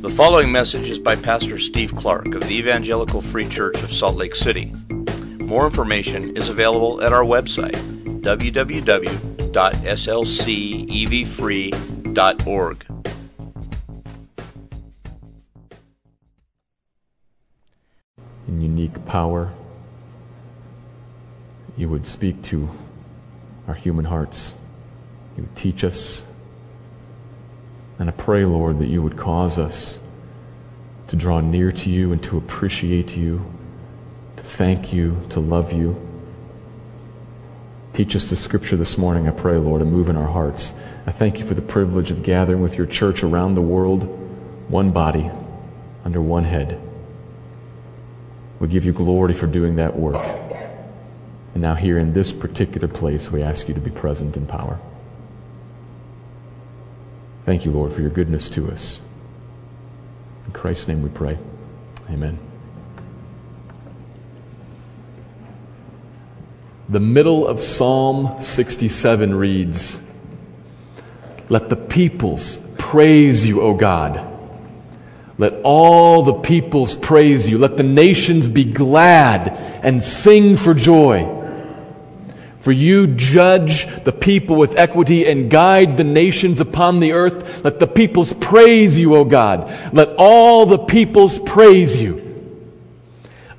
The following message is by Pastor Steve Clark of the Evangelical Free Church of Salt Lake City. More information is available at our website, www.slcevfree.org. In unique power, you would speak to our human hearts. You would teach us. And I pray, Lord, that you would cause us to draw near to you and to appreciate you, to thank you, to love you. Teach us the scripture this morning, I pray, Lord, and move in our hearts. I thank you for the privilege of gathering with your church around the world, one body, under one head. We give you glory for doing that work. And now, here in this particular place, we ask you to be present in power. Thank you, Lord, for your goodness to us. In Christ's name we pray. Amen. The middle of Psalm 67 reads Let the peoples praise you, O God. Let all the peoples praise you. Let the nations be glad and sing for joy. For you judge the people with equity and guide the nations upon the earth. Let the peoples praise you, O God. Let all the peoples praise you.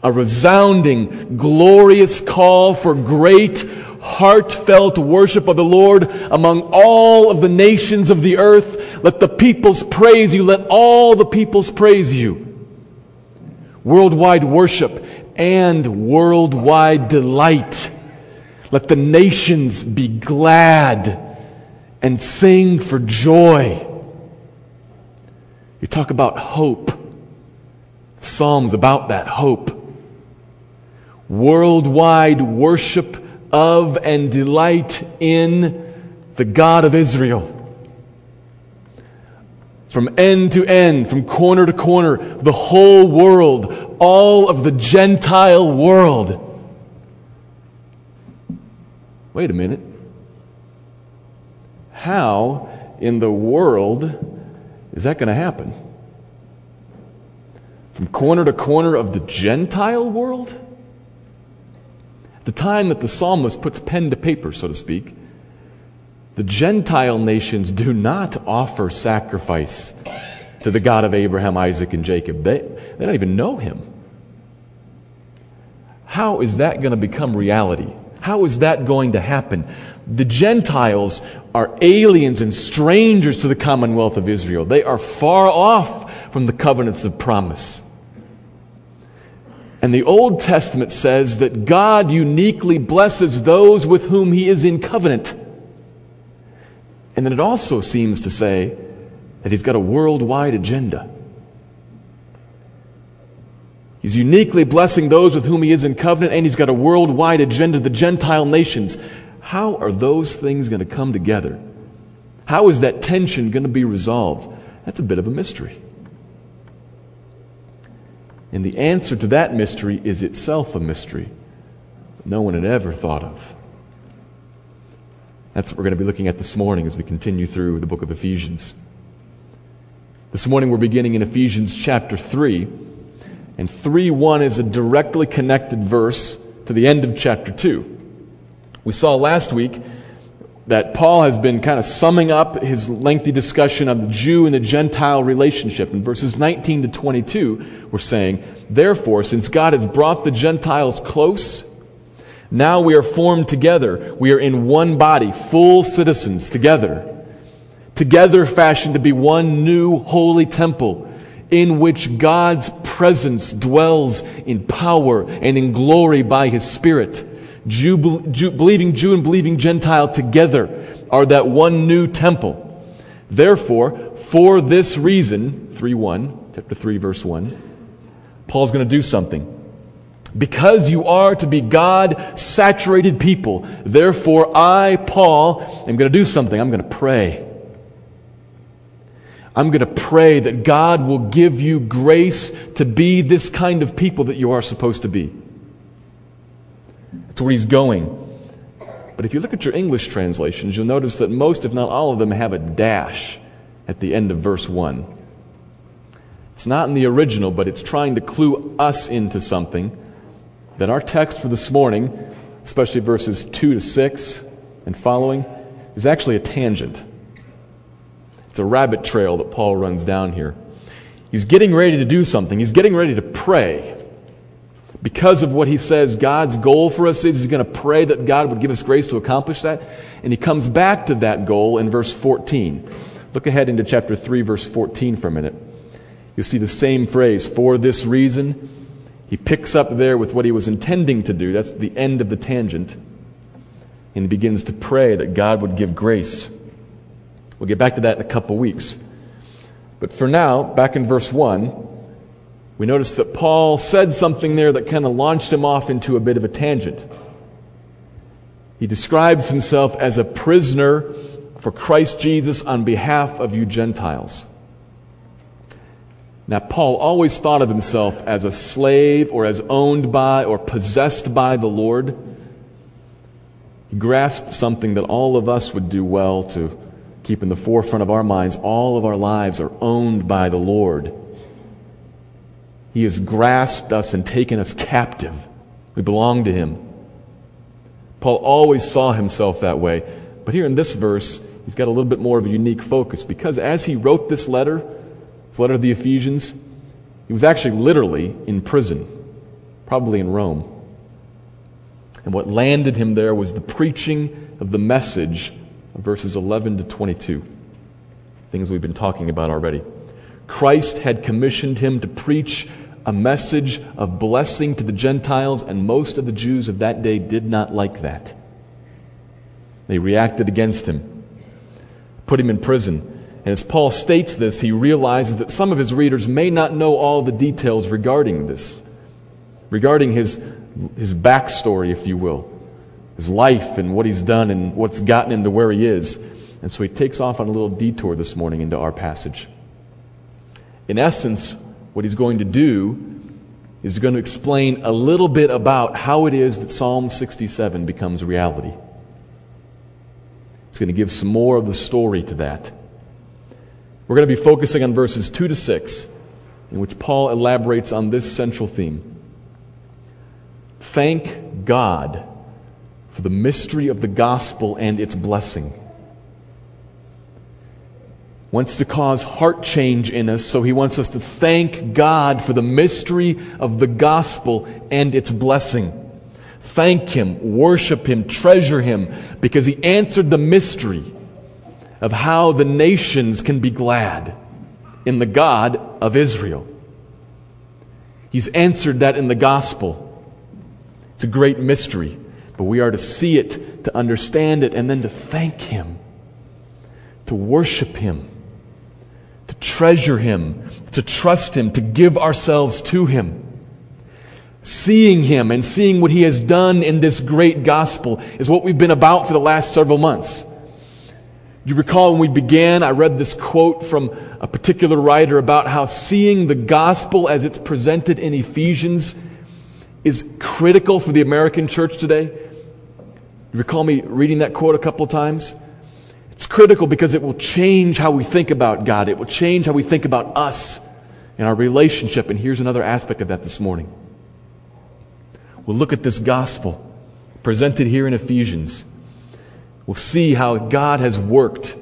A resounding, glorious call for great, heartfelt worship of the Lord among all of the nations of the earth. Let the peoples praise you. Let all the peoples praise you. Worldwide worship and worldwide delight let the nations be glad and sing for joy. You talk about hope. Psalms about that hope. Worldwide worship of and delight in the God of Israel. From end to end, from corner to corner, the whole world, all of the Gentile world Wait a minute. How in the world is that going to happen? From corner to corner of the Gentile world? The time that the psalmist puts pen to paper, so to speak, the Gentile nations do not offer sacrifice to the God of Abraham, Isaac, and Jacob. They, they don't even know him. How is that going to become reality? How is that going to happen? The Gentiles are aliens and strangers to the commonwealth of Israel. They are far off from the covenants of promise. And the Old Testament says that God uniquely blesses those with whom he is in covenant. And then it also seems to say that he's got a worldwide agenda. He's uniquely blessing those with whom he is in covenant, and he's got a worldwide agenda, the Gentile nations. How are those things going to come together? How is that tension going to be resolved? That's a bit of a mystery. And the answer to that mystery is itself a mystery no one had ever thought of. That's what we're going to be looking at this morning as we continue through the book of Ephesians. This morning we're beginning in Ephesians chapter 3 and 3 1 is a directly connected verse to the end of chapter 2. We saw last week that Paul has been kind of summing up his lengthy discussion of the Jew and the Gentile relationship. In verses 19 to 22, we're saying, Therefore, since God has brought the Gentiles close, now we are formed together. We are in one body, full citizens together. Together fashioned to be one new holy temple in which God's presence dwells in power and in glory by His Spirit. Jew, Jew, believing Jew and believing Gentile together are that one new temple. Therefore, for this reason, 3 1, chapter 3, verse 1, Paul's going to do something. Because you are to be God saturated people, therefore I, Paul, am going to do something. I'm going to pray. I'm going to pray that God will give you grace to be this kind of people that you are supposed to be. That's where he's going. But if you look at your English translations, you'll notice that most, if not all of them, have a dash at the end of verse 1. It's not in the original, but it's trying to clue us into something that our text for this morning, especially verses 2 to 6 and following, is actually a tangent. It's a rabbit trail that Paul runs down here. He's getting ready to do something. He's getting ready to pray. Because of what he says God's goal for us is, he's going to pray that God would give us grace to accomplish that. And he comes back to that goal in verse 14. Look ahead into chapter 3, verse 14 for a minute. You'll see the same phrase, for this reason. He picks up there with what he was intending to do. That's the end of the tangent. And he begins to pray that God would give grace. We'll get back to that in a couple weeks. But for now, back in verse 1, we notice that Paul said something there that kind of launched him off into a bit of a tangent. He describes himself as a prisoner for Christ Jesus on behalf of you Gentiles. Now, Paul always thought of himself as a slave or as owned by or possessed by the Lord. He grasped something that all of us would do well to keep in the forefront of our minds. All of our lives are owned by the Lord. He has grasped us and taken us captive. We belong to Him. Paul always saw himself that way. But here in this verse, he's got a little bit more of a unique focus because as he wrote this letter, this letter to the Ephesians, he was actually literally in prison, probably in Rome. And what landed him there was the preaching of the message verses 11 to 22, things we've been talking about already. Christ had commissioned him to preach a message of blessing to the Gentiles, and most of the Jews of that day did not like that. They reacted against him, put him in prison. And as Paul states this, he realizes that some of his readers may not know all the details regarding this, regarding his, his backstory, if you will, his life and what he's done and what's gotten him to where he is. And so he takes off on a little detour this morning into our passage. In essence, what he's going to do is going to explain a little bit about how it is that Psalm 67 becomes reality. He's going to give some more of the story to that. We're going to be focusing on verses 2 to 6, in which Paul elaborates on this central theme. Thank God for the mystery of the gospel and its blessing wants to cause heart change in us, so he wants us to thank God for the mystery of the gospel and its blessing. Thank him, worship him, treasure him, because he answered the mystery of how the nations can be glad in the God of Israel. He's answered that in the gospel. It's a great mystery, but we are to see it, to understand it, and then to thank him, to worship him to treasure Him, to trust Him, to give ourselves to Him. Seeing Him and seeing what He has done in this great gospel is what we've been about for the last several months. You recall when we began, I read this quote from a particular writer about how seeing the gospel as it's presented in Ephesians is critical for the American church today. You recall me reading that quote a couple of times? It's critical because it will change how we think about God. It will change how we think about us and our relationship. And here's another aspect of that this morning. We'll look at this gospel presented here in Ephesians. We'll see how God has worked.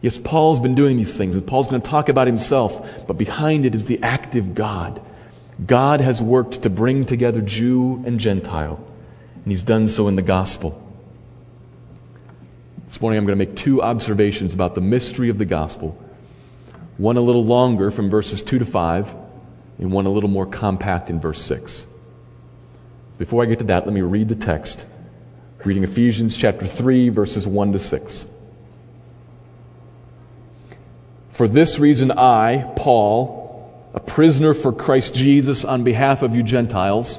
Yes, Paul's been doing these things, and Paul's going to talk about himself, but behind it is the active God. God has worked to bring together Jew and Gentile, and he's done so in the gospel. This morning I'm going to make two observations about the mystery of the gospel. One a little longer from verses 2 to 5, and one a little more compact in verse 6. Before I get to that, let me read the text. Reading Ephesians chapter 3, verses 1 to 6. For this reason, I, Paul, a prisoner for Christ Jesus on behalf of you Gentiles,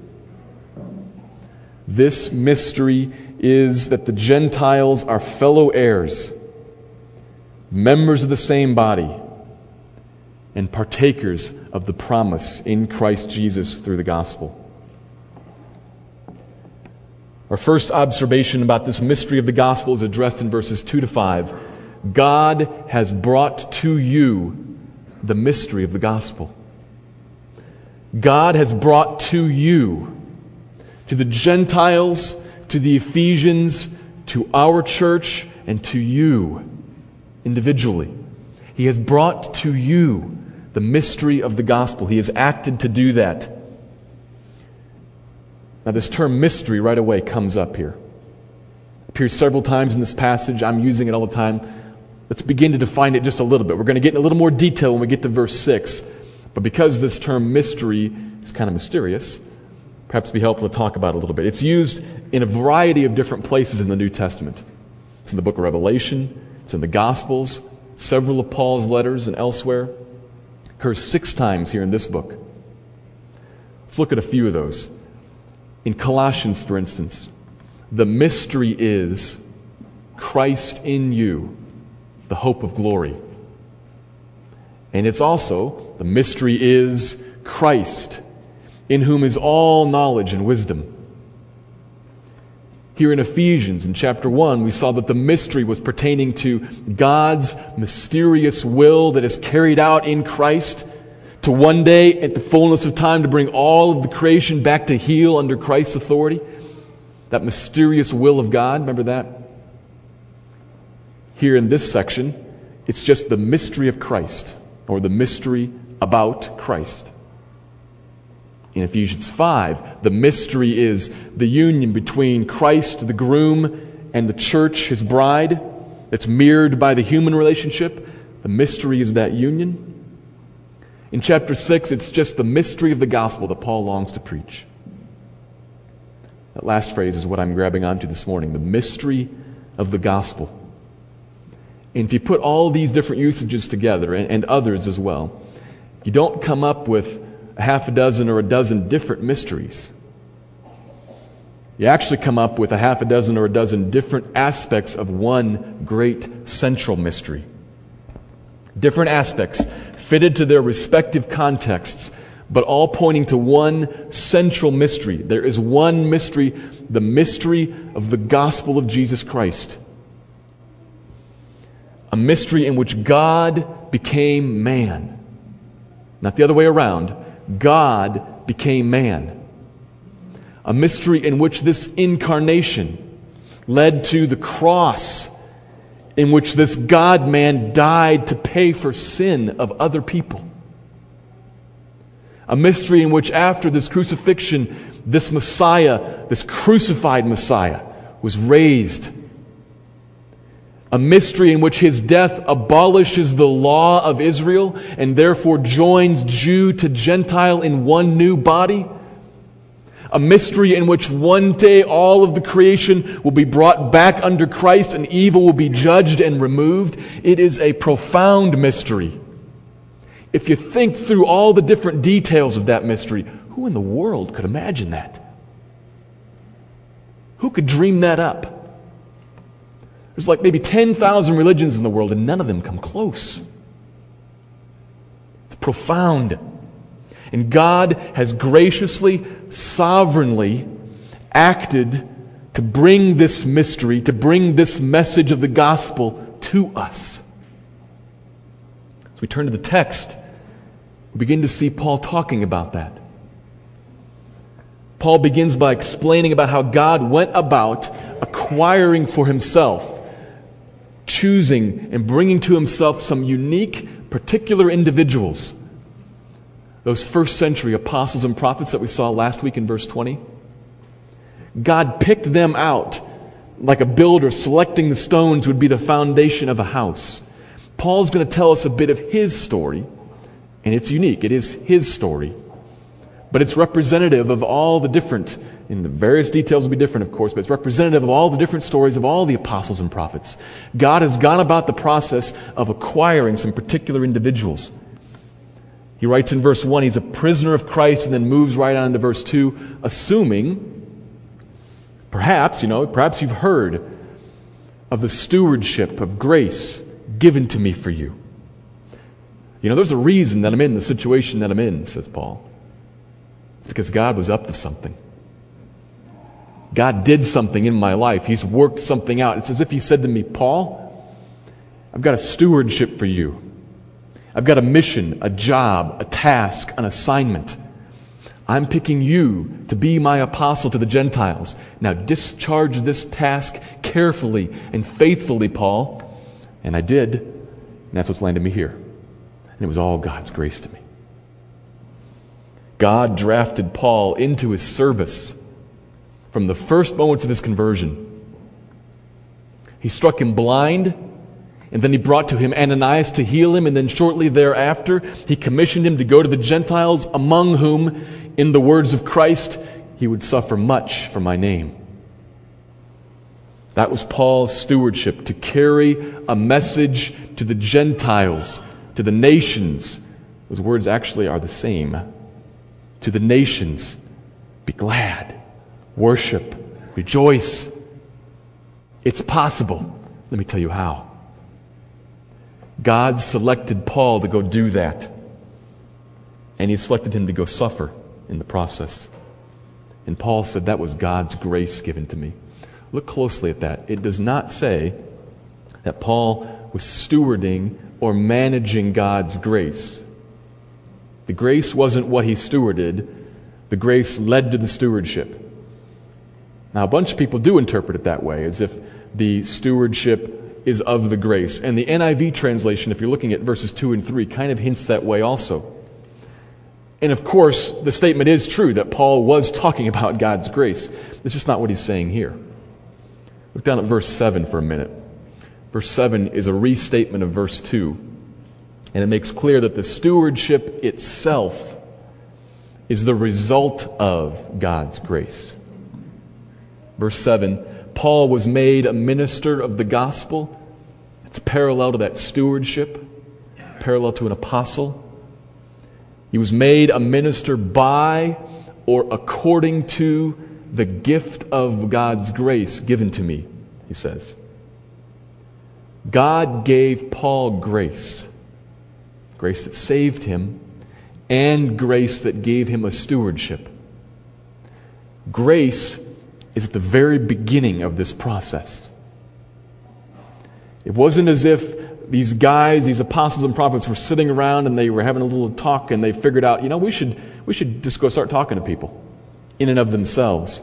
This mystery is that the Gentiles are fellow heirs, members of the same body, and partakers of the promise in Christ Jesus through the gospel. Our first observation about this mystery of the gospel is addressed in verses 2 to 5. God has brought to you the mystery of the gospel. God has brought to you, to the Gentiles, to the Ephesians, to our church, and to you individually. He has brought to you the mystery of the gospel. He has acted to do that. Now, this term mystery right away comes up here. It appears several times in this passage. I'm using it all the time. Let's begin to define it just a little bit. We're going to get in a little more detail when we get to verse 6. But because this term mystery is kind of mysterious, perhaps be helpful to talk about a little bit. It's used in a variety of different places in the New Testament. It's in the book of Revelation, it's in the Gospels, several of Paul's letters, and elsewhere. It occurs six times here in this book. Let's look at a few of those. In Colossians, for instance, the mystery is Christ in you the hope of glory. And it's also, the mystery is Christ, in whom is all knowledge and wisdom. Here in Ephesians, in chapter 1, we saw that the mystery was pertaining to God's mysterious will that is carried out in Christ to one day, at the fullness of time, to bring all of the creation back to heel under Christ's authority. That mysterious will of God, remember that? Here in this section, it's just the mystery of Christ, or the mystery about Christ. In Ephesians 5, the mystery is the union between Christ, the groom, and the church, his bride, that's mirrored by the human relationship. The mystery is that union. In chapter 6, it's just the mystery of the gospel that Paul longs to preach. That last phrase is what I'm grabbing onto this morning the mystery of the gospel. And if you put all these different usages together and, and others as well, you don't come up with half a dozen or a dozen different mysteries. You actually come up with a half a dozen or a dozen different aspects of one great central mystery. Different aspects fitted to their respective contexts, but all pointing to one central mystery. There is one mystery, the mystery of the gospel of Jesus Christ a mystery in which God became man. Not the other way around. God became man. A mystery in which this incarnation led to the cross, in which this God man died to pay for sin of other people. A mystery in which, after this crucifixion, this Messiah, this crucified Messiah, was raised a mystery in which his death abolishes the law of Israel and therefore joins Jew to Gentile in one new body. A mystery in which one day all of the creation will be brought back under Christ and evil will be judged and removed. It is a profound mystery. If you think through all the different details of that mystery, who in the world could imagine that? Who could dream that up? There's like maybe 10,000 religions in the world, and none of them come close. It's profound. And God has graciously, sovereignly acted to bring this mystery, to bring this message of the gospel to us. As we turn to the text, we begin to see Paul talking about that. Paul begins by explaining about how God went about acquiring for himself choosing and bringing to himself some unique, particular individuals. Those first century apostles and prophets that we saw last week in verse 20. God picked them out like a builder selecting the stones would be the foundation of a house. Paul's going to tell us a bit of his story, and it's unique. It is his story, but it's representative of all the different and the various details will be different, of course, but it's representative of all the different stories of all the apostles and prophets. God has gone about the process of acquiring some particular individuals. He writes in verse 1, he's a prisoner of Christ, and then moves right on to verse 2, assuming, perhaps, you know, perhaps you've heard of the stewardship of grace given to me for you. You know, there's a reason that I'm in the situation that I'm in, says Paul. It's because God was up to something. God did something in my life. He's worked something out. It's as if He said to me, Paul, I've got a stewardship for you. I've got a mission, a job, a task, an assignment. I'm picking you to be my apostle to the Gentiles. Now discharge this task carefully and faithfully, Paul. And I did. And that's what's landed me here. And it was all God's grace to me. God drafted Paul into his service from the first moments of his conversion. He struck him blind and then he brought to him Ananias to heal him, and then shortly thereafter, he commissioned him to go to the Gentiles, among whom, in the words of Christ, he would suffer much for my name. That was Paul's stewardship to carry a message to the Gentiles, to the nations. Those words actually are the same. To the nations, be glad, worship, rejoice. It's possible. Let me tell you how. God selected Paul to go do that. And he selected him to go suffer in the process. And Paul said that was God's grace given to me. Look closely at that. It does not say that Paul was stewarding or managing God's grace. The grace wasn't what he stewarded, the grace led to the stewardship. Now, a bunch of people do interpret it that way, as if the stewardship is of the grace. And the NIV translation, if you're looking at verses 2 and 3, kind of hints that way also. And of course, the statement is true that Paul was talking about God's grace. It's just not what he's saying here. Look down at verse 7 for a minute. Verse 7 is a restatement of verse 2. And it makes clear that the stewardship itself is the result of God's grace. Verse 7 Paul was made a minister of the gospel. It's parallel to that stewardship, parallel to an apostle. He was made a minister by or according to the gift of God's grace given to me, he says. God gave Paul grace grace that saved him, and grace that gave him a stewardship. Grace is at the very beginning of this process. It wasn't as if these guys, these apostles and prophets, were sitting around and they were having a little talk and they figured out, you know, we should, we should just go start talking to people in and of themselves.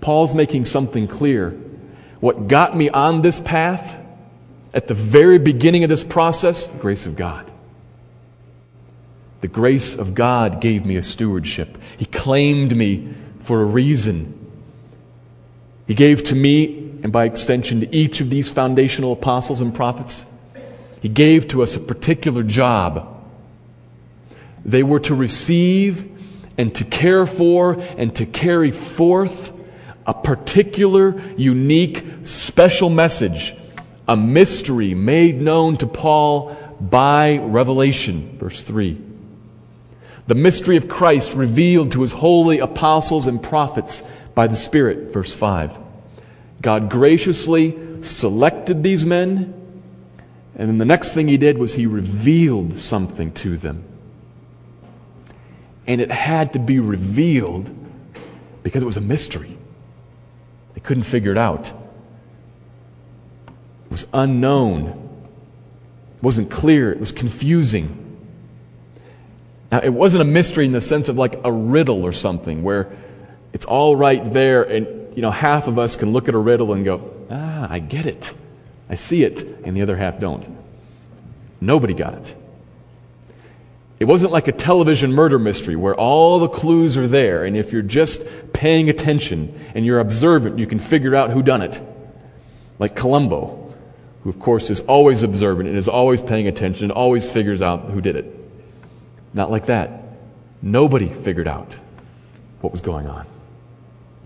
Paul's making something clear. What got me on this path at the very beginning of this process, the grace of God. The grace of God gave me a stewardship. He claimed me for a reason. He gave to me, and by extension to each of these foundational apostles and prophets, He gave to us a particular job. They were to receive and to care for and to carry forth a particular, unique, special message, a mystery made known to Paul by revelation. Verse 3. The mystery of Christ revealed to his holy apostles and prophets by the Spirit. Verse 5. God graciously selected these men, and then the next thing he did was he revealed something to them. And it had to be revealed because it was a mystery. They couldn't figure it out. It was unknown. It wasn't clear. It was confusing. Now, it wasn't a mystery in the sense of like a riddle or something where it's all right there and you know half of us can look at a riddle and go, "Ah, I get it. I see it." And the other half don't. Nobody got it. It wasn't like a television murder mystery where all the clues are there and if you're just paying attention and you're observant, you can figure out who done it. Like Columbo, who of course is always observant and is always paying attention and always figures out who did it. Not like that. Nobody figured out what was going on.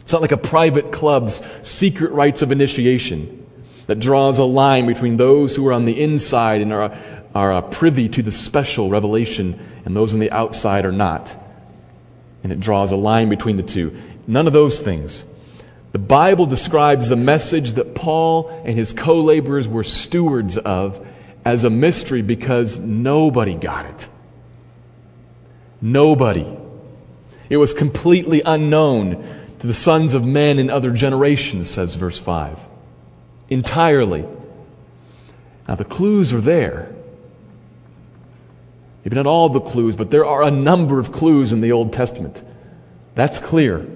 It's not like a private club's secret rites of initiation that draws a line between those who are on the inside and are are uh, privy to the special revelation, and those on the outside are not. And it draws a line between the two. None of those things. The Bible describes the message that Paul and his co laborers were stewards of as a mystery because nobody got it. Nobody. It was completely unknown to the sons of men in other generations, says verse 5. Entirely. Now, the clues are there. Maybe not all the clues, but there are a number of clues in the Old Testament. That's clear.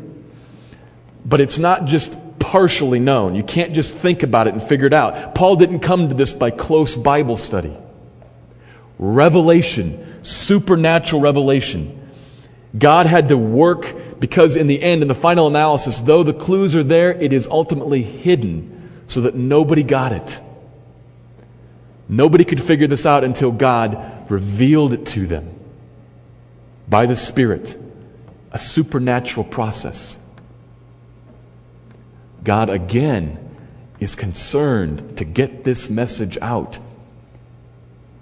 But it's not just partially known. You can't just think about it and figure it out. Paul didn't come to this by close Bible study. Revelation, supernatural revelation. God had to work because, in the end, in the final analysis, though the clues are there, it is ultimately hidden so that nobody got it. Nobody could figure this out until God revealed it to them by the Spirit, a supernatural process. God again is concerned to get this message out.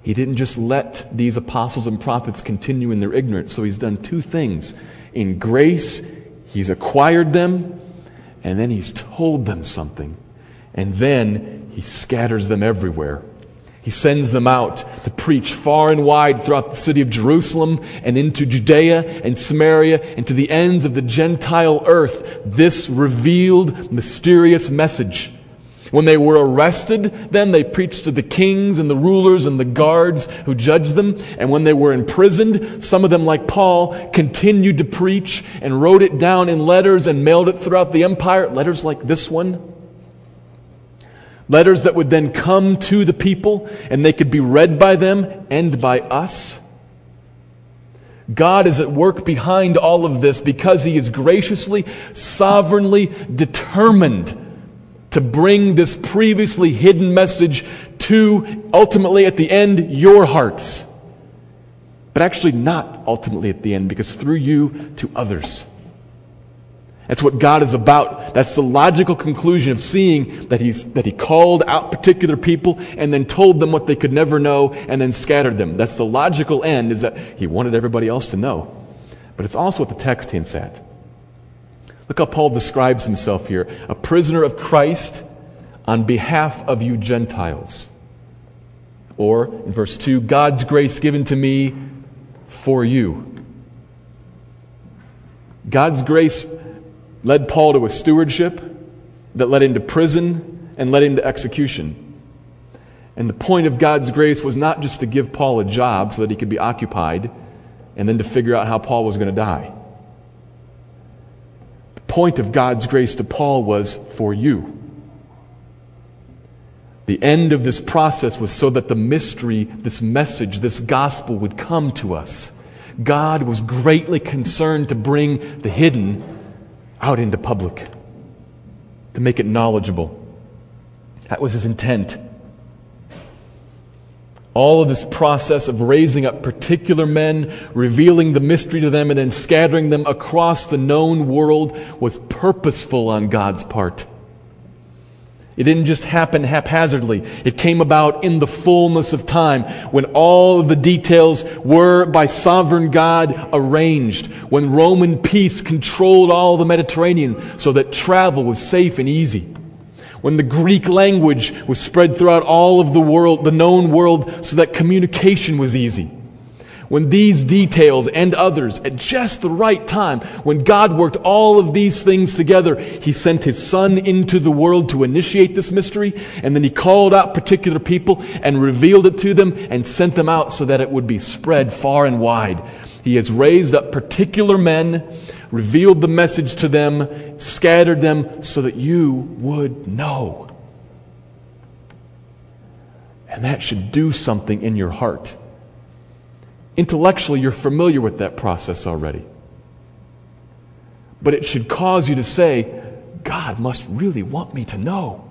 He didn't just let these apostles and prophets continue in their ignorance. So he's done two things. In grace, he's acquired them, and then he's told them something. And then he scatters them everywhere. He sends them out to preach far and wide throughout the city of Jerusalem and into Judea and Samaria and to the ends of the Gentile earth this revealed, mysterious message. When they were arrested, then they preached to the kings and the rulers and the guards who judged them. And when they were imprisoned, some of them, like Paul, continued to preach and wrote it down in letters and mailed it throughout the empire. Letters like this one Letters that would then come to the people and they could be read by them and by us. God is at work behind all of this because He is graciously, sovereignly determined to bring this previously hidden message to ultimately at the end your hearts. But actually, not ultimately at the end because through you to others. That's what God is about. That's the logical conclusion of seeing that, he's, that He called out particular people and then told them what they could never know and then scattered them. That's the logical end, is that He wanted everybody else to know. But it's also what the text hints at. Look how Paul describes himself here a prisoner of Christ on behalf of you Gentiles. Or, in verse 2, God's grace given to me for you. God's grace led Paul to a stewardship that led into prison and led into execution. And the point of God's grace was not just to give Paul a job so that he could be occupied and then to figure out how Paul was going to die. Point of God's grace to Paul was for you. The end of this process was so that the mystery, this message, this gospel would come to us. God was greatly concerned to bring the hidden out into public, to make it knowledgeable. That was his intent. All of this process of raising up particular men, revealing the mystery to them, and then scattering them across the known world was purposeful on God's part. It didn't just happen haphazardly. It came about in the fullness of time when all of the details were by sovereign God arranged, when Roman peace controlled all the Mediterranean so that travel was safe and easy, when the Greek language was spread throughout all of the world, the known world, so that communication was easy when these details and others, at just the right time, when God worked all of these things together, He sent His Son into the world to initiate this mystery, and then He called out particular people and revealed it to them and sent them out so that it would be spread far and wide. He has raised up particular men, revealed the message to them, scattered them so that you would know. And that should do something in your heart. Intellectually, you're familiar with that process already. But it should cause you to say, God must really want me to know.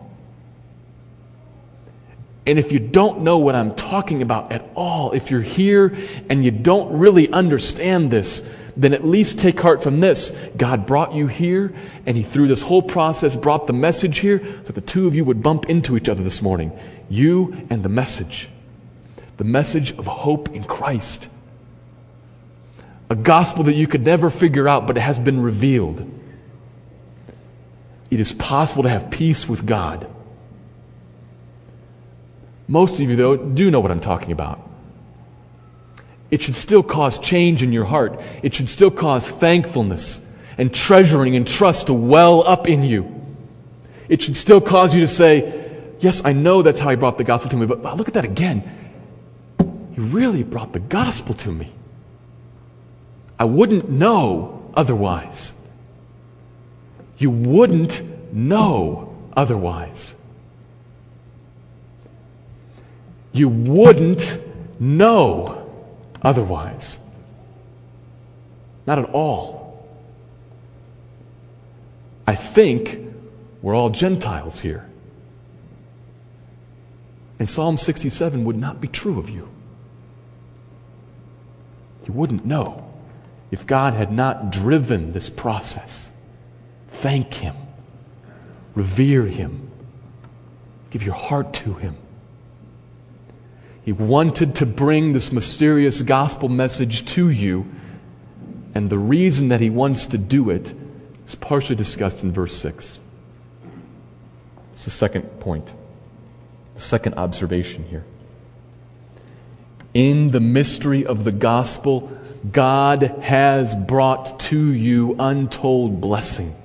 And if you don't know what I'm talking about at all, if you're here and you don't really understand this, then at least take heart from this. God brought you here, and He, through this whole process, brought the message here so the two of you would bump into each other this morning. You and the message. the message of hope in Christ. A gospel that you could never figure out, but it has been revealed. It is possible to have peace with God. Most of you, though, do know what I'm talking about. It should still cause change in your heart. It should still cause thankfulness and treasuring and trust to well up in you. It should still cause you to say, Yes, I know that's how he brought the gospel to me, but look at that again. He really brought the gospel to me. I wouldn't know otherwise. You wouldn't know otherwise. You wouldn't know otherwise. Not at all. I think we're all Gentiles here. And Psalm 67 would not be true of you. You wouldn't know if God had not driven this process. Thank Him, revere Him, give your heart to Him. He wanted to bring this mysterious gospel message to you, and the reason that He wants to do it is partially discussed in verse 6. It's the second point, the second observation here. In the mystery of the gospel, God has brought to you untold blessing.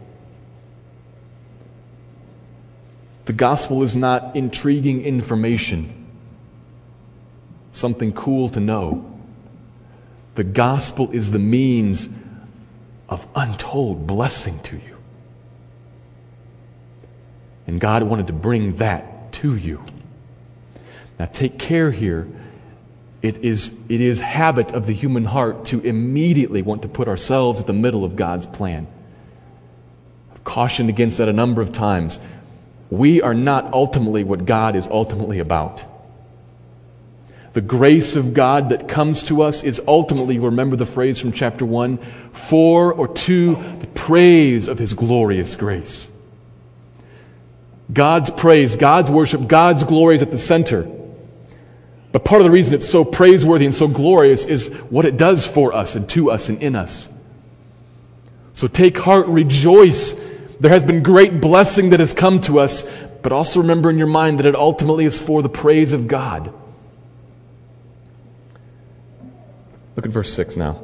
The gospel is not intriguing information, something cool to know. The gospel is the means of untold blessing to you. And God wanted to bring that to you. Now take care here. It is, it is habit of the human heart to immediately want to put ourselves at the middle of God's plan. I've cautioned against that a number of times. We are not ultimately what God is ultimately about. The grace of God that comes to us is ultimately, remember the phrase from chapter 1, for or to the praise of His glorious grace. God's praise, God's worship, God's glory is at the center. But part of the reason it's so praiseworthy and so glorious is what it does for us and to us and in us. So take heart, rejoice. There has been great blessing that has come to us, but also remember in your mind that it ultimately is for the praise of God. Look at verse 6 now.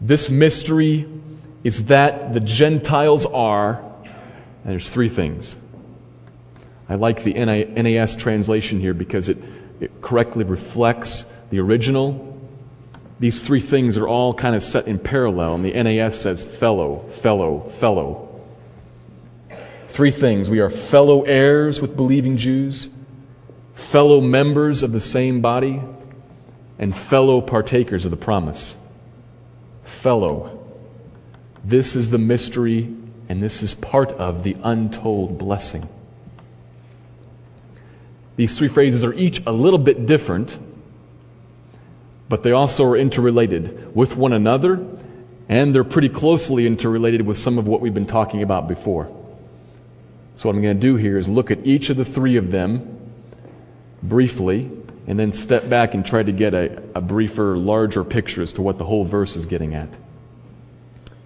This mystery is that the Gentiles are, and there's three things I like the NAS translation here because it, it correctly reflects the original. These three things are all kind of set in parallel, and the NAS says fellow, fellow, fellow. Three things. We are fellow heirs with believing Jews, fellow members of the same body, and fellow partakers of the promise. Fellow. This is the mystery, and this is part of the untold blessing. These three phrases are each a little bit different, but they also are interrelated with one another, and they're pretty closely interrelated with some of what we've been talking about before. So, what I'm going to do here is look at each of the three of them briefly, and then step back and try to get a, a briefer, larger picture as to what the whole verse is getting at.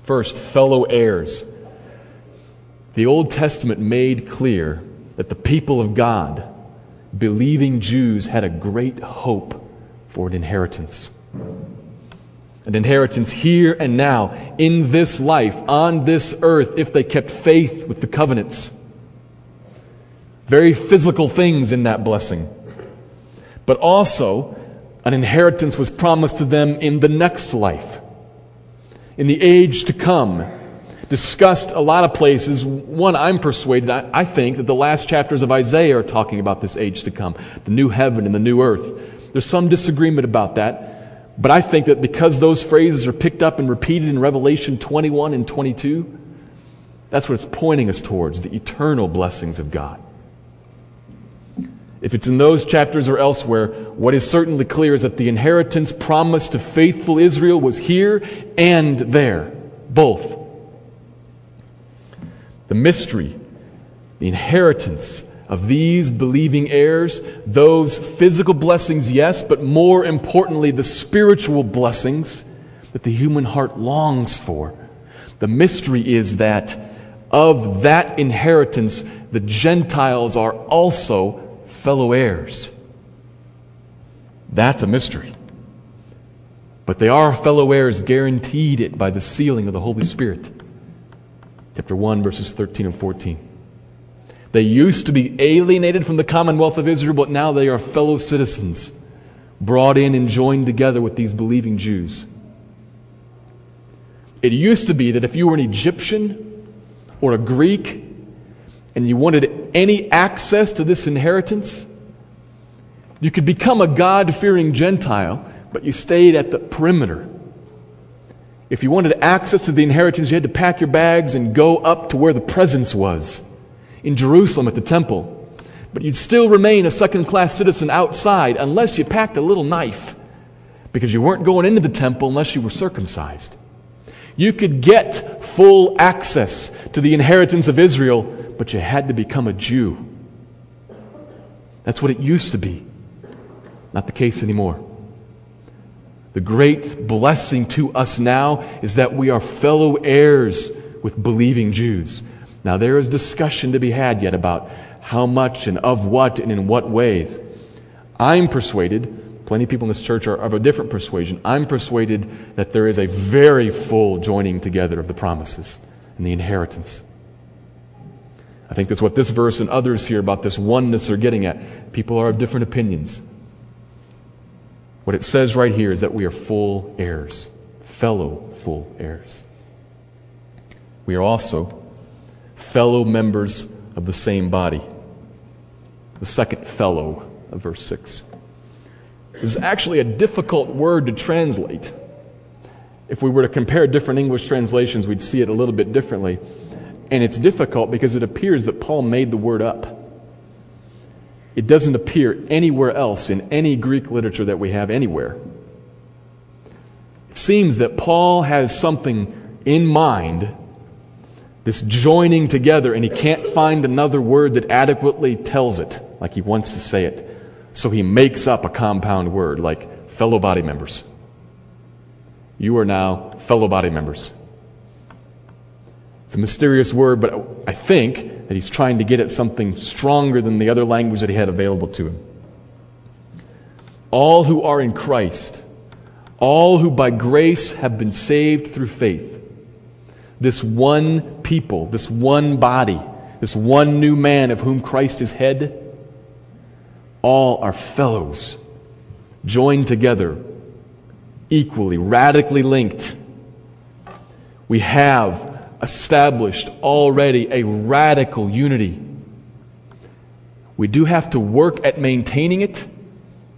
First, fellow heirs. The Old Testament made clear that the people of God, believing Jews had a great hope for an inheritance. An inheritance here and now, in this life, on this earth, if they kept faith with the covenants. Very physical things in that blessing. But also, an inheritance was promised to them in the next life, in the age to come, discussed a lot of places. One, I'm persuaded, I, I, think, that the last chapters of Isaiah are talking about this age to come, the new heaven and the new earth. There's some disagreement about that, but I think that because those phrases are picked up and repeated in Revelation 21 and 22, that's what it's pointing us towards the eternal blessings of God. If it's in those chapters or elsewhere, what is certainly clear is that the inheritance promised to faithful Israel was here and there, both the mystery, the inheritance of these believing heirs, those physical blessings, yes, but more importantly, the spiritual blessings that the human heart longs for. The mystery is that of that inheritance, the Gentiles are also fellow heirs. That's a mystery. But they are fellow heirs, guaranteed it by the sealing of the Holy Spirit. Chapter 1, verses 13 and 14. They used to be alienated from the commonwealth of Israel, but now they are fellow citizens, brought in and joined together with these believing Jews. It used to be that if you were an Egyptian or a Greek and you wanted any access to this inheritance, you could become a God fearing Gentile, but you stayed at the perimeter. If you wanted access to the inheritance, you had to pack your bags and go up to where the presence was in Jerusalem at the temple. But you'd still remain a second class citizen outside unless you packed a little knife because you weren't going into the temple unless you were circumcised. You could get full access to the inheritance of Israel, but you had to become a Jew. That's what it used to be. Not the case anymore. The great blessing to us now is that we are fellow heirs with believing Jews. Now, there is discussion to be had yet about how much and of what and in what ways. I'm persuaded Plenty of people in this church are of a different persuasion. I'm persuaded that there is a very full joining together of the promises and the inheritance. I think that's what this verse and others here about this oneness are getting at. People are of different opinions. What it says right here is that we are full heirs, fellow full heirs. We are also fellow members of the same body. The second fellow of verse 6 is actually a difficult word to translate. If we were to compare different English translations, we'd see it a little bit differently. And it's difficult because it appears that Paul made the word up. It doesn't appear anywhere else in any Greek literature that we have anywhere. It seems that Paul has something in mind, this joining together, and he can't find another word that adequately tells it like he wants to say it. So he makes up a compound word like fellow body members. You are now fellow body members. It's a mysterious word, but I think that he's trying to get at something stronger than the other language that he had available to him. All who are in Christ, all who by grace have been saved through faith, this one people, this one body, this one new man of whom Christ is head, all are fellows, joined together, equally, radically linked. We have established already a radical unity. We do have to work at maintaining it.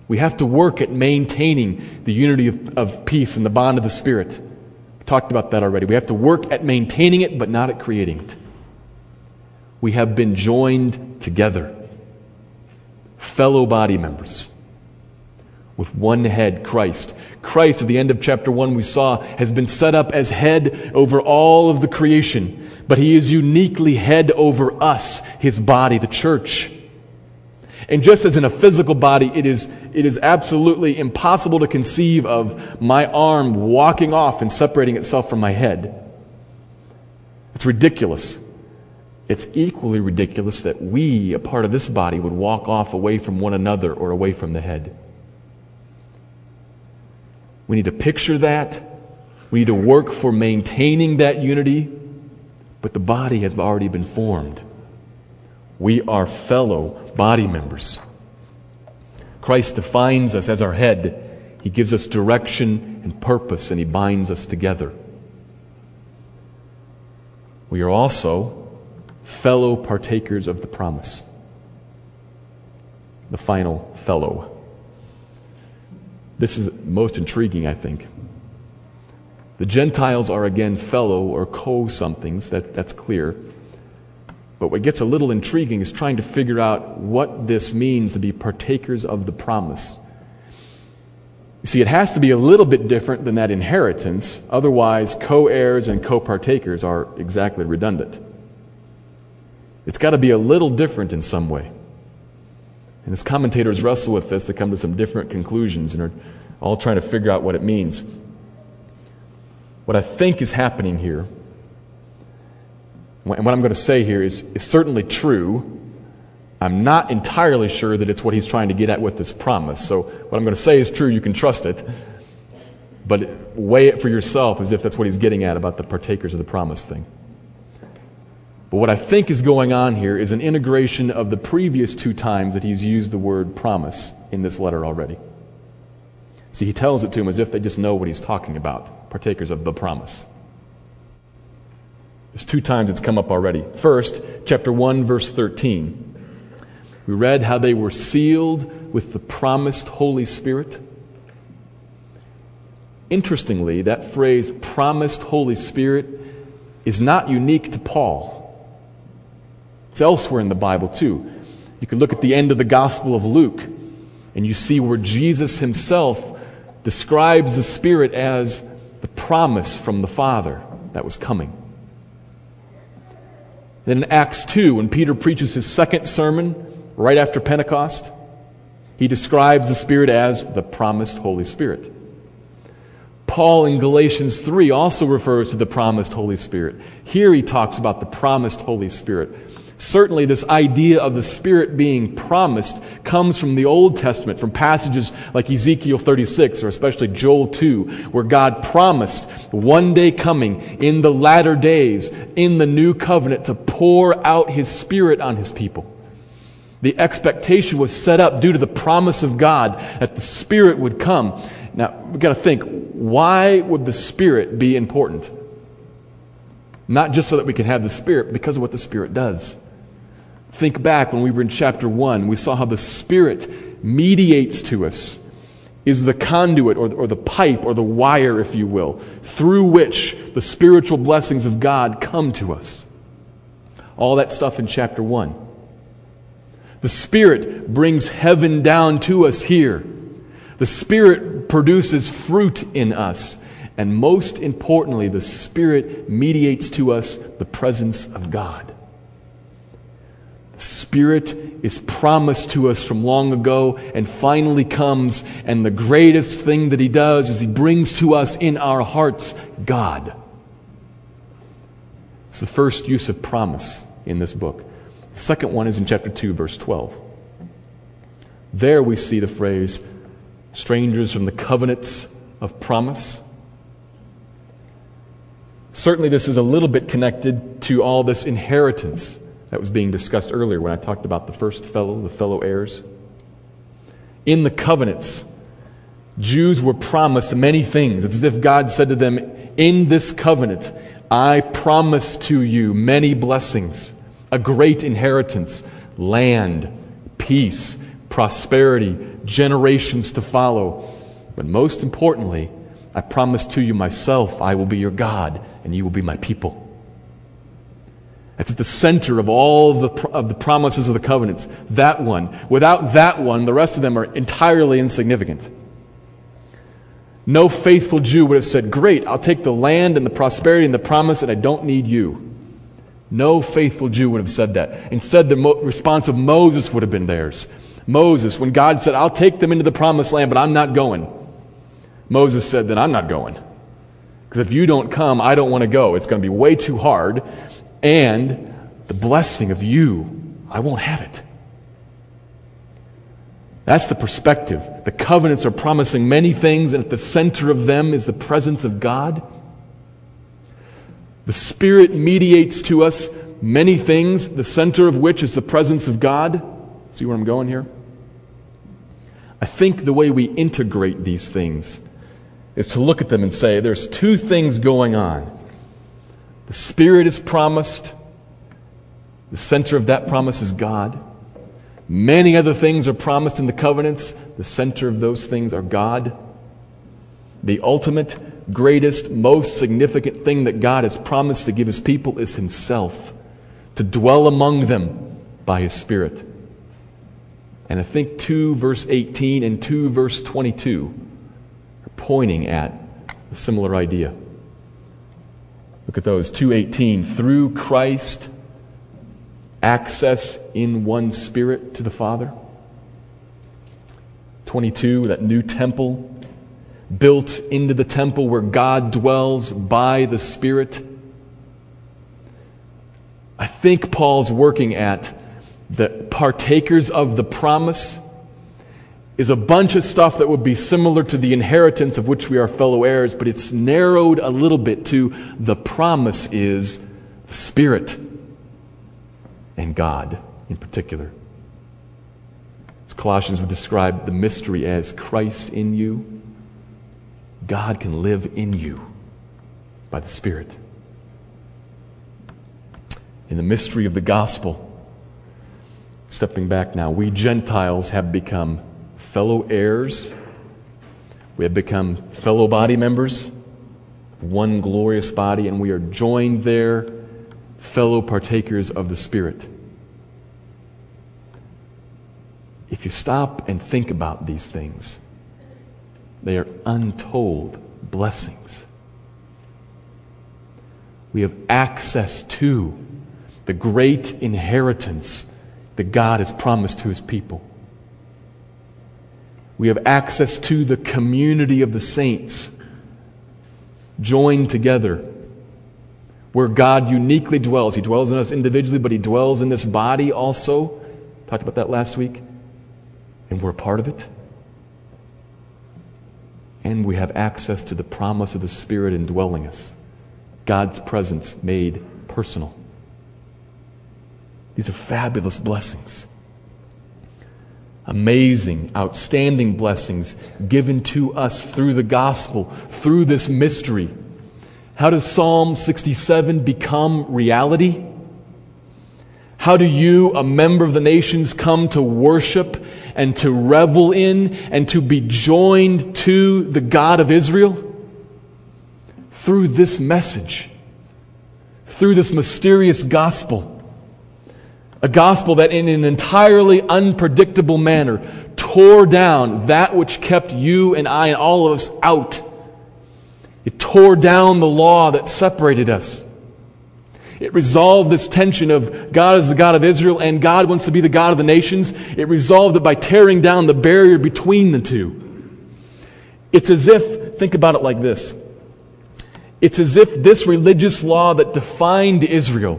We have to work at maintaining the unity of, of peace and the bond of the Spirit. We talked about that already. We have to work at maintaining it, but not at creating it. We have been joined together fellow body members with one head, Christ. Christ, at the end of chapter 1, we saw, has been set up as head over all of the creation, but he is uniquely head over us, his body, the church. And just as in a physical body, it is, it is absolutely impossible to conceive of my arm walking off and separating itself from my head. It's ridiculous. It's equally ridiculous that we, a part of this body, would walk off away from one another or away from the head. We need to picture that. We need to work for maintaining that unity, but the body has already been formed. We are fellow body members. Christ defines us as our head. He gives us direction and purpose, and He binds us together. We are also fellow partakers of the promise. The final fellow. This is most intriguing, I think. The Gentiles are again fellow or co somethings, that, that's clear. But what gets a little intriguing is trying to figure out what this means to be partakers of the promise. You see, it has to be a little bit different than that inheritance, otherwise, co heirs and co partakers are exactly redundant. It's got to be a little different in some way. And as commentators wrestle with this, they come to some different conclusions and are all trying to figure out what it means. What I think is happening here, and what I'm going to say here is, is certainly true. I'm not entirely sure that it's what he's trying to get at with this promise. So, what I'm going to say is true, you can trust it. But weigh it for yourself as if that's what he's getting at about the partakers of the promise thing. But what I think is going on here is an integration of the previous two times that he's used the word promise in this letter already. See, he tells it to them as if they just know what he's talking about, partakers of the promise. There's two times it's come up already. First, chapter 1, verse 13. We read how they were sealed with the promised Holy Spirit. Interestingly, that phrase, promised Holy Spirit, is not unique to Paul. It's elsewhere in the Bible, too. You can look at the end of the Gospel of Luke, and you see where Jesus himself describes the Spirit as the promise from the Father that was coming. Then in Acts 2, when Peter preaches his second sermon right after Pentecost, he describes the Spirit as the promised Holy Spirit. Paul in Galatians 3 also refers to the promised Holy Spirit. Here he talks about the promised Holy Spirit. Certainly, this idea of the Spirit being promised comes from the Old Testament, from passages like Ezekiel 36 or especially Joel 2, where God promised one day coming in the latter days, in the new covenant, to pour out His Spirit on His people. The expectation was set up due to the promise of God that the Spirit would come. Now, we've got to think why would the Spirit be important? Not just so that we can have the Spirit, because of what the Spirit does. Think back when we were in chapter 1, we saw how the Spirit mediates to us, is the conduit or, or the pipe or the wire, if you will, through which the spiritual blessings of God come to us. All that stuff in chapter 1. The Spirit brings heaven down to us here. The Spirit produces fruit in us. And most importantly, the Spirit mediates to us the presence of God. Spirit is promised to us from long ago and finally comes, and the greatest thing that He does is He brings to us in our hearts God. It's the first use of promise in this book. The second one is in chapter 2, verse 12. There we see the phrase, strangers from the covenants of promise. Certainly, this is a little bit connected to all this inheritance that was being discussed earlier when I talked about the first fellow, the fellow heirs. In the covenants, Jews were promised many things. It's as if God said to them, In this covenant, I promise to you many blessings, a great inheritance, land, peace, prosperity, generations to follow. But most importantly, I promise to you myself, I will be your God, and you will be my people. It's at the center of all of the, of the promises of the covenants. That one. Without that one, the rest of them are entirely insignificant. No faithful Jew would have said, Great, I'll take the land and the prosperity and the promise, and I don't need you. No faithful Jew would have said that. Instead, the mo- response of Moses would have been theirs. Moses, when God said, I'll take them into the promised land, but I'm not going. Moses said, Then I'm not going. Because if you don't come, I don't want to go. It's going to be way too hard and the blessing of you, I won't have it. That's the perspective. The covenants are promising many things, and at the center of them is the presence of God. The Spirit mediates to us many things, the center of which is the presence of God. See where I'm going here? I think the way we integrate these things is to look at them and say there's two things going on. The Spirit is promised. The center of that promise is God. Many other things are promised in the covenants. The center of those things are God. The ultimate, greatest, most significant thing that God has promised to give His people is Himself, to dwell among them by His Spirit. And I think 2 verse 18 and 2 verse 22 are pointing at a similar idea. Look at those 218 through Christ access in one spirit to the Father. 22, that new temple built into the temple where God dwells by the Spirit. I think Paul's working at the partakers of the promise is a bunch of stuff that would be similar to the inheritance of which we are fellow heirs, but it's narrowed a little bit to the promise is the Spirit and God in particular. As Colossians would describe the mystery as Christ in you, God can live in you by the Spirit. In the mystery of the gospel, stepping back now, we Gentiles have become fellow heirs. We have become fellow body members, one glorious body, and we are joined there, fellow partakers of the Spirit. If you stop and think about these things, they are untold blessings. We have access to the great inheritance that God has promised to his people. We have access to the community of the saints joined together where God uniquely dwells. He dwells in us individually, but he dwells in this body also. Talked about that last week and we're a part of it. And we have access to the promise of the Spirit indwelling us, God's presence made personal. These are fabulous blessings. Amazing, outstanding blessings given to us through the gospel, through this mystery. How does Psalm 67 become reality? How do you, a member of the nations, come to worship and to revel in and to be joined to the God of Israel? Through this message, through this mysterious gospel. A gospel that, in an entirely unpredictable manner, tore down that which kept you and I and all of us out. It tore down the law that separated us. It resolved this tension of God is the God of Israel and God wants to be the God of the nations. It resolved it by tearing down the barrier between the two. It's as if, think about it like this. It's as if this religious law that defined Israel,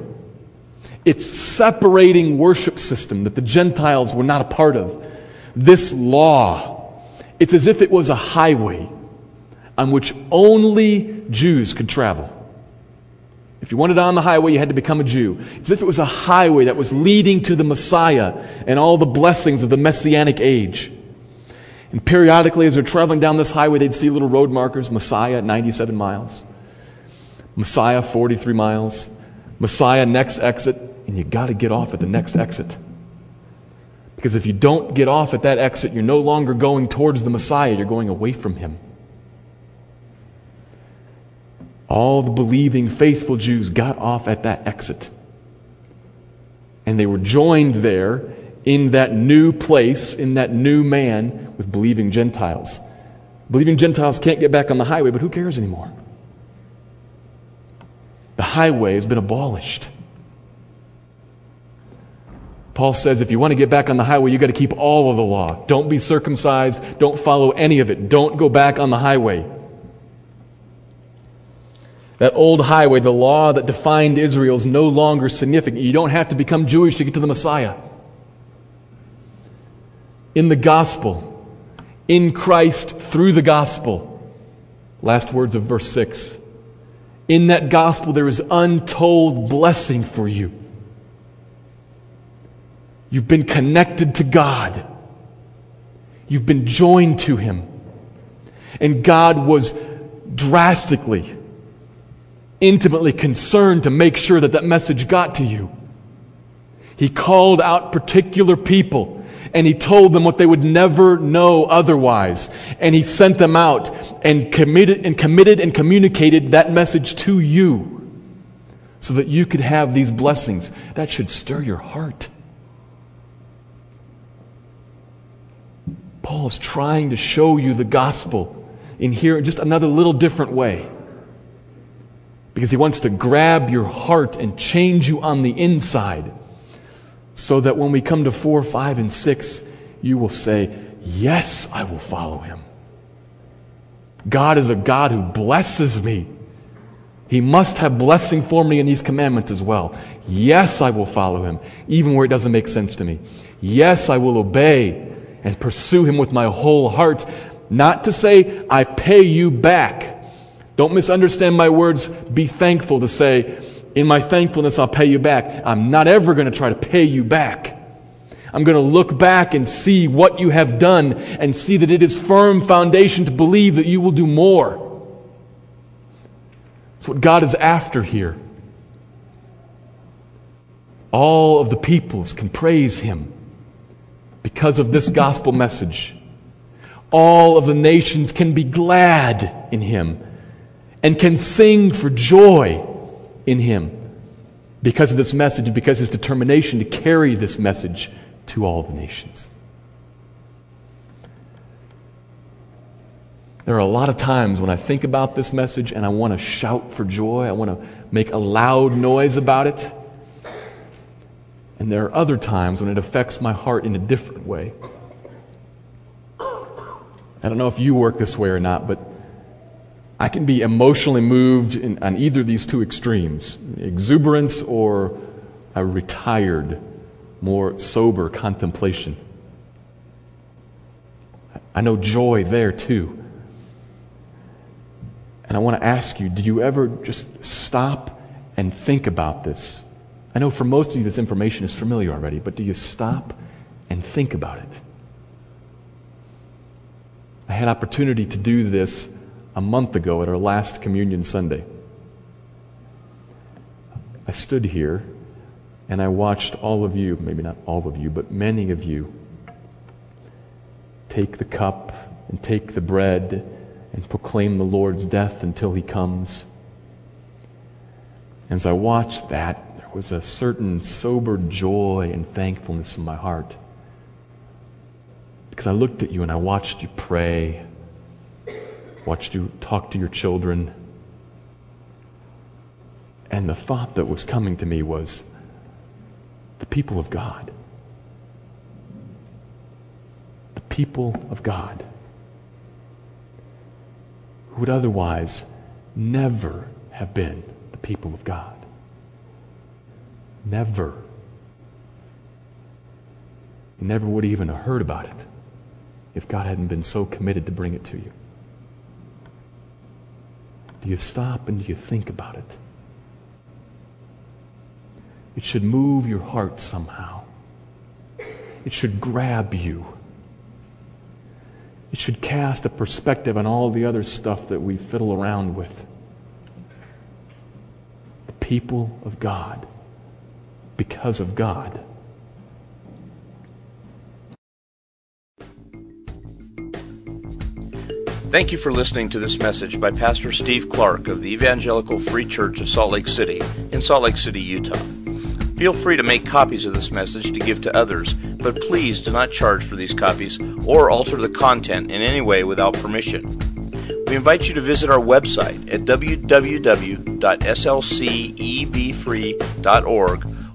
its separating worship system that the Gentiles were not a part of, this law, it's as if it was a highway on which only Jews could travel. If you wanted on the highway, you had to become a Jew. It's as if it was a highway that was leading to the Messiah and all the blessings of the Messianic age. And periodically, as they're traveling down this highway, they'd see little road markers Messiah 97 miles, Messiah 43 miles, Messiah next exit, and you got to get off at the next exit. Because if you don't get off at that exit, you're no longer going towards the Messiah, you're going away from him. All the believing, faithful Jews got off at that exit. And they were joined there in that new place, in that new man, with believing Gentiles. Believing Gentiles can't get back on the highway, but who cares anymore? The highway has been abolished. Paul says if you want to get back on the highway, you've got to keep all of the law. Don't be circumcised. Don't follow any of it. Don't go back on the highway. That old highway, the law that defined Israel, is no longer significant. You don't have to become Jewish to get to the Messiah. In the gospel, in Christ through the gospel, last words of verse 6. In that gospel, there is untold blessing for you. You've been connected to God. You've been joined to Him. And God was drastically intimately concerned to make sure that that message got to you. He called out particular people and he told them what they would never know otherwise. And he sent them out and committed and committed and communicated that message to you so that you could have these blessings. That should stir your heart. Paul is trying to show you the gospel in here in just another little different way because he wants to grab your heart and change you on the inside so that when we come to 4, 5, and 6, you will say, Yes, I will follow him. God is a God who blesses me. He must have blessing for me in these commandments as well. Yes, I will follow him, even where it doesn't make sense to me. Yes, I will obey and pursue him with my whole heart. Not to say, I pay you back. Don't misunderstand my words. Be thankful to say, in my thankfulness, I'll pay you back. I'm not ever going to try to pay you back. I'm going to look back and see what you have done and see that it is firm foundation to believe that you will do more. That's what God is after here. All of the peoples can praise Him because of this gospel message. All of the nations can be glad in Him and can sing for joy in Him because of this message because His determination to carry this message to all the nations. There are a lot of times when I think about this message and I want to shout for joy. I want to make a loud noise about it. And there are other times when it affects my heart in a different way. I don't know if you work this way or not, but I can be emotionally moved in, on either of these two extremes exuberance or a retired more sober contemplation. I know joy there too. And I want to ask you do you ever just stop and think about this? I know for most of you this information is familiar already, but do you stop and think about it? I had opportunity to do this a month ago at our last communion Sunday. I stood here and I watched all of you, maybe not all of you, but many of you, take the cup and take the bread and proclaim the Lord's death until he comes. As I watched that, was a certain sober joy and thankfulness in my heart. Because I looked at you and I watched you pray, watched you talk to your children. And the thought that was coming to me was, the people of God. The people of God who would otherwise never have been the people of God. Never. You never would even have heard about it if God hadn't been so committed to bring it to you. Do you stop and do you think about it? It should move your heart somehow. It should grab you. It should cast a perspective on all the other stuff that we fiddle around with. The people of God, because of God. Thank you for listening to this message by Pastor Steve Clark of the Evangelical Free Church of Salt Lake City in Salt Lake City, Utah. Feel free to make copies of this message to give to others, but please do not charge for these copies or alter the content in any way without permission. We invite you to visit our website at www.slcevfree.org